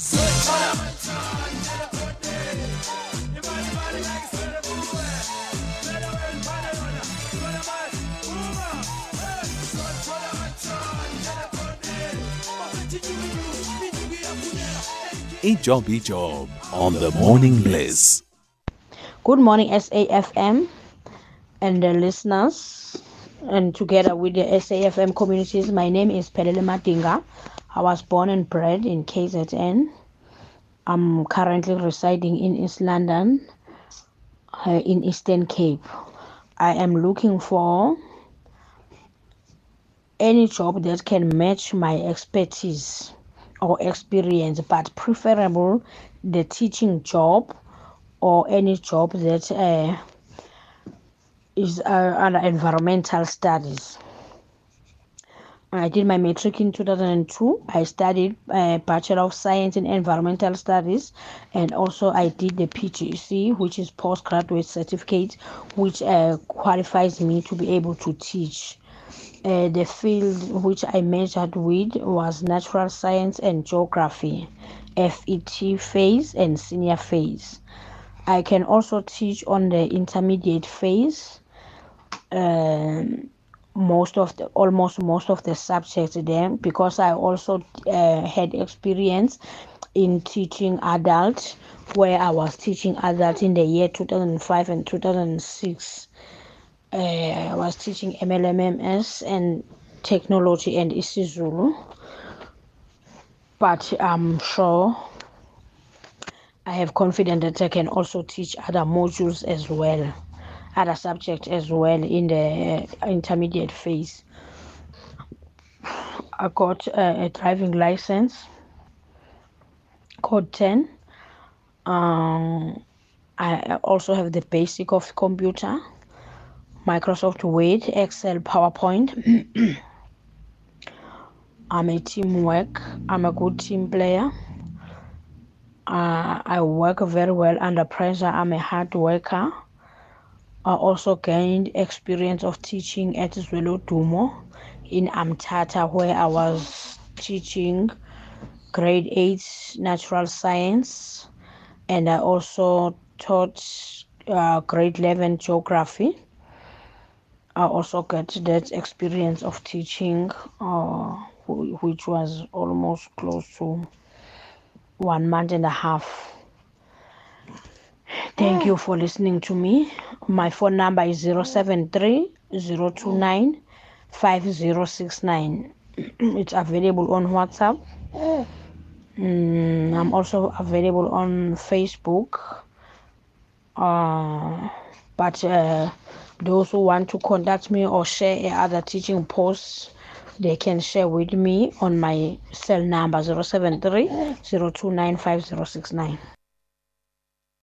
A job, a job on the morning bliss. Good morning, SAFM and the listeners, and together with the SAFM communities. My name is Phenele Madinga. I was born and bred in KZN. I'm currently residing in East London, uh, in Eastern Cape. I am looking for any job that can match my expertise or experience, but preferable the teaching job or any job that uh, is uh, under environmental studies. I did my matric in 2002. I studied a Bachelor of Science in Environmental Studies, and also I did the PGC, which is postgraduate certificate, which uh, qualifies me to be able to teach. Uh, the field which I majored with was natural science and geography, FET phase and senior phase. I can also teach on the intermediate phase. Um, most of the almost most of the subjects there because I also uh, had experience in teaching adults where I was teaching adults in the year 2005 and 2006 uh, I was teaching MLMMS and technology and isiZulu. But I'm sure I have confidence that I can also teach other modules as well other subjects as well in the intermediate phase. I got a, a driving license, code 10. Um, I also have the basic of computer, Microsoft Word, Excel, PowerPoint. I'm a teamwork. I'm a good team player. Uh, I work very well under pressure. I'm a hard worker. I also gained experience of teaching at Zwelodumo in Umtata, where I was teaching grade 8 natural science, and I also taught uh, grade 11 geography. I also got that experience of teaching, uh, which was almost close to one month and a half. Thank you for listening to me. My phone number is 073 029 5069. It's available on WhatsApp. Mm, I'm also available on Facebook. Uh, but uh, those who want to contact me or share other teaching posts, they can share with me on my cell number 073 029 5069.